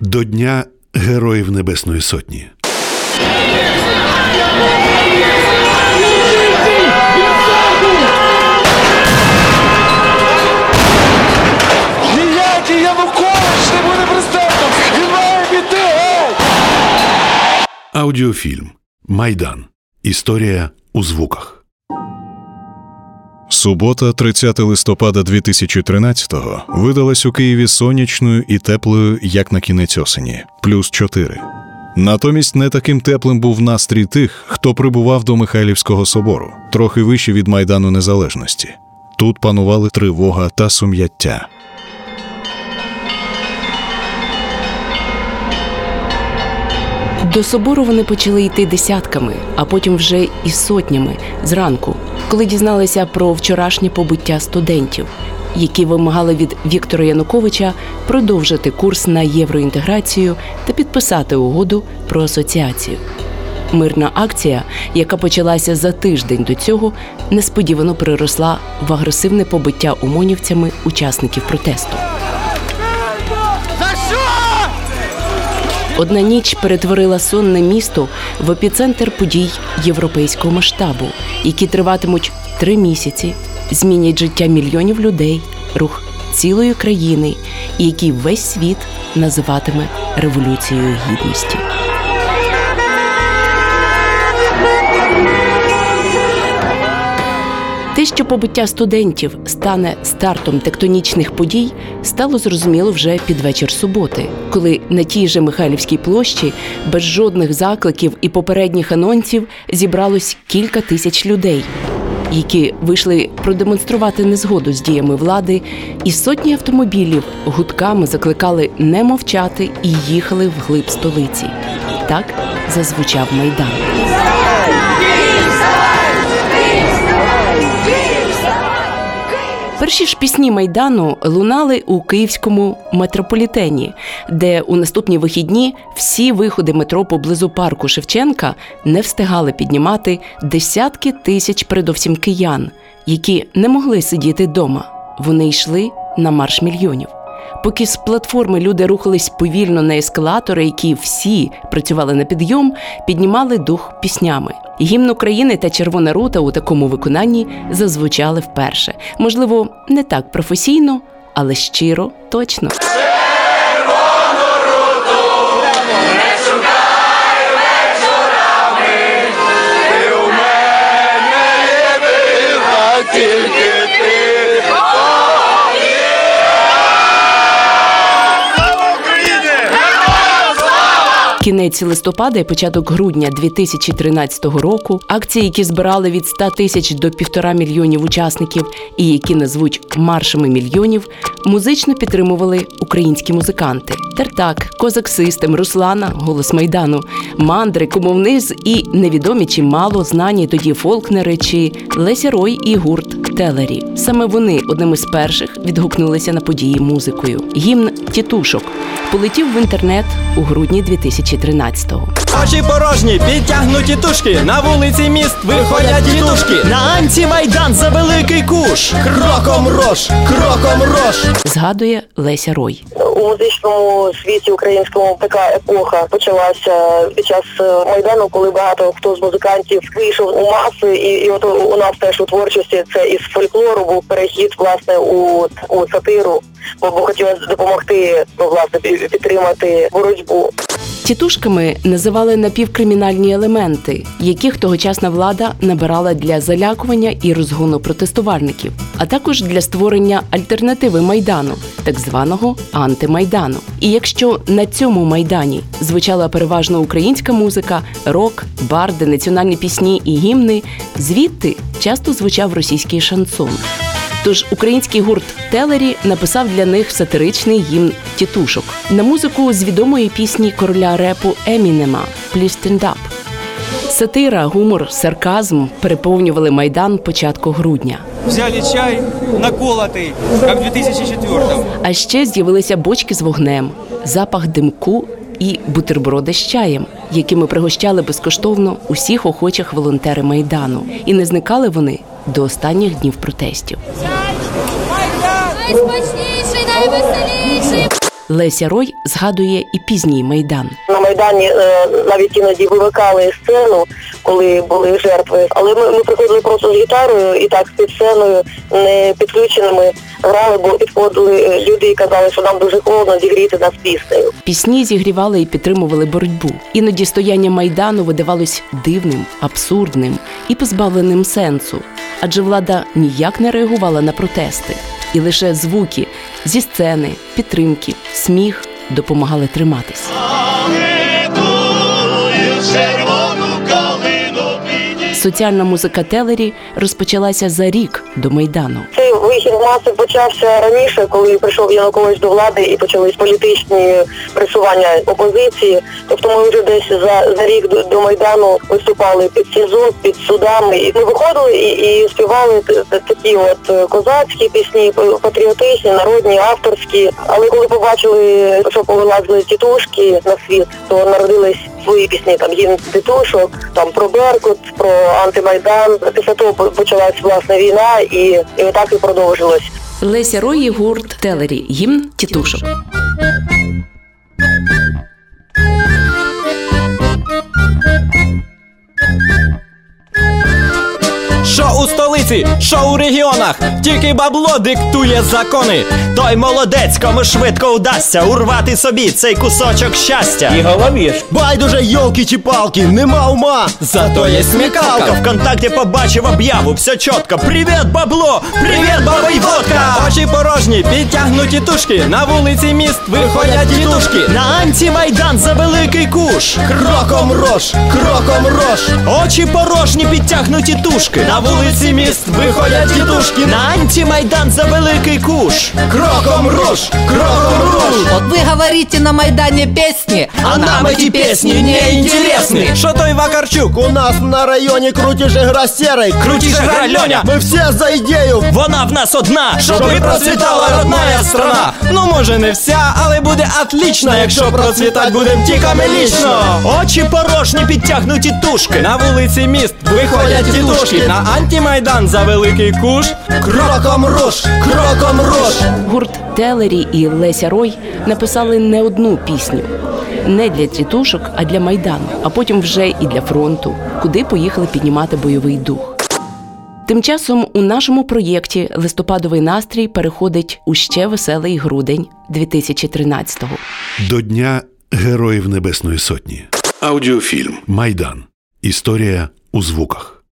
До Дня Героїв Небесної Сотні. Аудіофільм Майдан. Історія у звуках. Субота, 30 листопада 2013-го видалась у Києві сонячною і теплою, як на кінець осені, плюс 4. Натомість не таким теплим був настрій тих, хто прибував до Михайлівського собору, трохи вище від Майдану Незалежності. Тут панували тривога та сум'яття. До собору вони почали йти десятками, а потім вже і сотнями зранку, коли дізналися про вчорашнє побиття студентів, які вимагали від Віктора Януковича продовжити курс на євроінтеграцію та підписати угоду про асоціацію. Мирна акція, яка почалася за тиждень до цього, несподівано переросла в агресивне побиття умонівцями учасників протесту. Одна ніч перетворила сонне місто в епіцентр подій європейського масштабу, які триватимуть три місяці, змінять життя мільйонів людей, рух цілої країни, який весь світ називатиме революцією гідності. Що побиття студентів стане стартом тектонічних подій, стало зрозуміло вже під вечір суботи, коли на тій же Михайлівській площі без жодних закликів і попередніх анонсів зібралось кілька тисяч людей, які вийшли продемонструвати незгоду з діями влади, і сотні автомобілів гудками закликали не мовчати і їхали вглиб столиці. Так зазвучав майдан. Перші ж пісні майдану лунали у київському метрополітені, де у наступні вихідні всі виходи метро поблизу парку Шевченка не встигали піднімати десятки тисяч, передовсім киян, які не могли сидіти вдома. Вони йшли на марш мільйонів. Поки з платформи люди рухались повільно на ескалатори, які всі працювали на підйом, піднімали дух піснями. Гімн України та Червона рута у такому виконанні зазвучали вперше. Можливо, не так професійно, але щиро точно. Кінець листопада і початок грудня 2013 року акції, які збирали від 100 тисяч до півтора мільйонів учасників, і які назвуть маршами мільйонів, музично підтримували українські музиканти: Тертак, Козак Систем, Руслана, Голос Майдану, Мандри, Кумовниз і невідомі чи мало знані тоді фолкнери чи Леся Рой і гурт Телері. Саме вони одним із перших відгукнулися на події музикою. Гімн тітушок полетів в інтернет у грудні 2013-го. Очі порожні, підтягнуті тушки. На вулиці міст виходять тітушки. На антимайдан за великий куш. Кроком рош, кроком рош. Згадує Леся Рой. У музичному світі українському така епоха почалася під час е, майдану, коли багато хто з музикантів вийшов у маси, і, і от у нас теж у творчості це із фольклору був перехід власне у, у сатиру, бо, хотілося допомогти ну, власне підтримати боротьбу. Тітушками називали напівкримінальні елементи, яких тогочасна влада набирала для залякування і розгону протестувальників, а також для створення альтернативи майдану, так званого антимайдану. І якщо на цьому майдані звучала переважно українська музика, рок, барди, національні пісні і гімни, звідти часто звучав російський шансон. Тож український гурт Телері написав для них сатиричний гімн тітушок на музику з відомої пісні короля репу Емінема «Please stand up». Сатира, гумор, сарказм переповнювали майдан початку грудня. Взяли чай наколотый, как в 2004-м. А ще з'явилися бочки з вогнем, запах димку і бутерброди з чаєм, якими пригощали безкоштовно усіх охочих волонтери майдану, і не зникали вони до останніх днів протестів. Найсмачніший, найвеселіший. Леся Рой згадує і пізній майдан. На Майдані е, навіть іноді вимикали сцену, коли були жертви. Але ми, ми приходили просто з гітарою і так під сценою, не підключеними, грали, бо підходили е, люди і казали, що нам дуже холодно зігріти нас піснею. Пісні зігрівали і підтримували боротьбу. Іноді стояння майдану видавалось дивним, абсурдним і позбавленим сенсу, адже влада ніяк не реагувала на протести, і лише звуки зі сцени, підтримки, сміх допомагали триматись. Соціальна музика Телері розпочалася за рік до майдану. Цей вихід в маси почався раніше, коли прийшов Янукович до влади і почались політичні пресування опозиції. Тобто ми вже десь за, за рік до, до майдану виступали під СІЗО, під судами. І ми виходили і, і співали такі от е, козацькі пісні, патріотичні, народні, авторські. Але коли побачили, що повилазили тітушки на світ, то народились свої пісні, там гімн титушок, там про Беркут, про антимайдан. Після того почалась власне війна, і, і отак і продовжилось. Леся Рої, гурт Телері гімн тітушок. Столиці, що у регіонах, тільки бабло диктує закони. Той молодець, кому швидко вдасться урвати собі цей кусочок щастя. І голові ж. Байдуже йолки чи палки, нема ума. Зато є смікалка. Вконтакті побачив об'яву, все чітко. Привіт, бабло! Привіт, баба й водка! Очі порожні, підтягнуті тушки. На вулиці міст виходять тітушки. На антимайдан за великий куш. Кроком рош, кроком рош. Очі порожні, підтягнуті тушки. На вулиці міст виходять тітушки. На антимайдан за великий куш. Кроком рош, кроком рош. Вот вы говорите на Майдане песни, А нам эти песни не интересны. Що той Вакарчук? У нас на районі крутіше гра серий. Крутіше гра Льоня. Ми всі за ідею. Вона в нас одна, щоб і процвітала родная страна. Ну може не вся, але буде отлично, якщо процвітать будем тільки ми лічно. Очі порожні підтягнуті тушки. На вулиці міст виходять тітушки. На антимайдан за великий куш. Кроком рош, кроком рош. Гурт Телері і Леся Рой написали не одну пісню. Не для тітушок, а для майдану, а потім вже і для фронту, куди поїхали піднімати бойовий дух. Тим часом у нашому проєкті листопадовий настрій переходить у ще веселий грудень 2013-го. До Дня Героїв Небесної Сотні. Аудіофільм Майдан. Історія у звуках.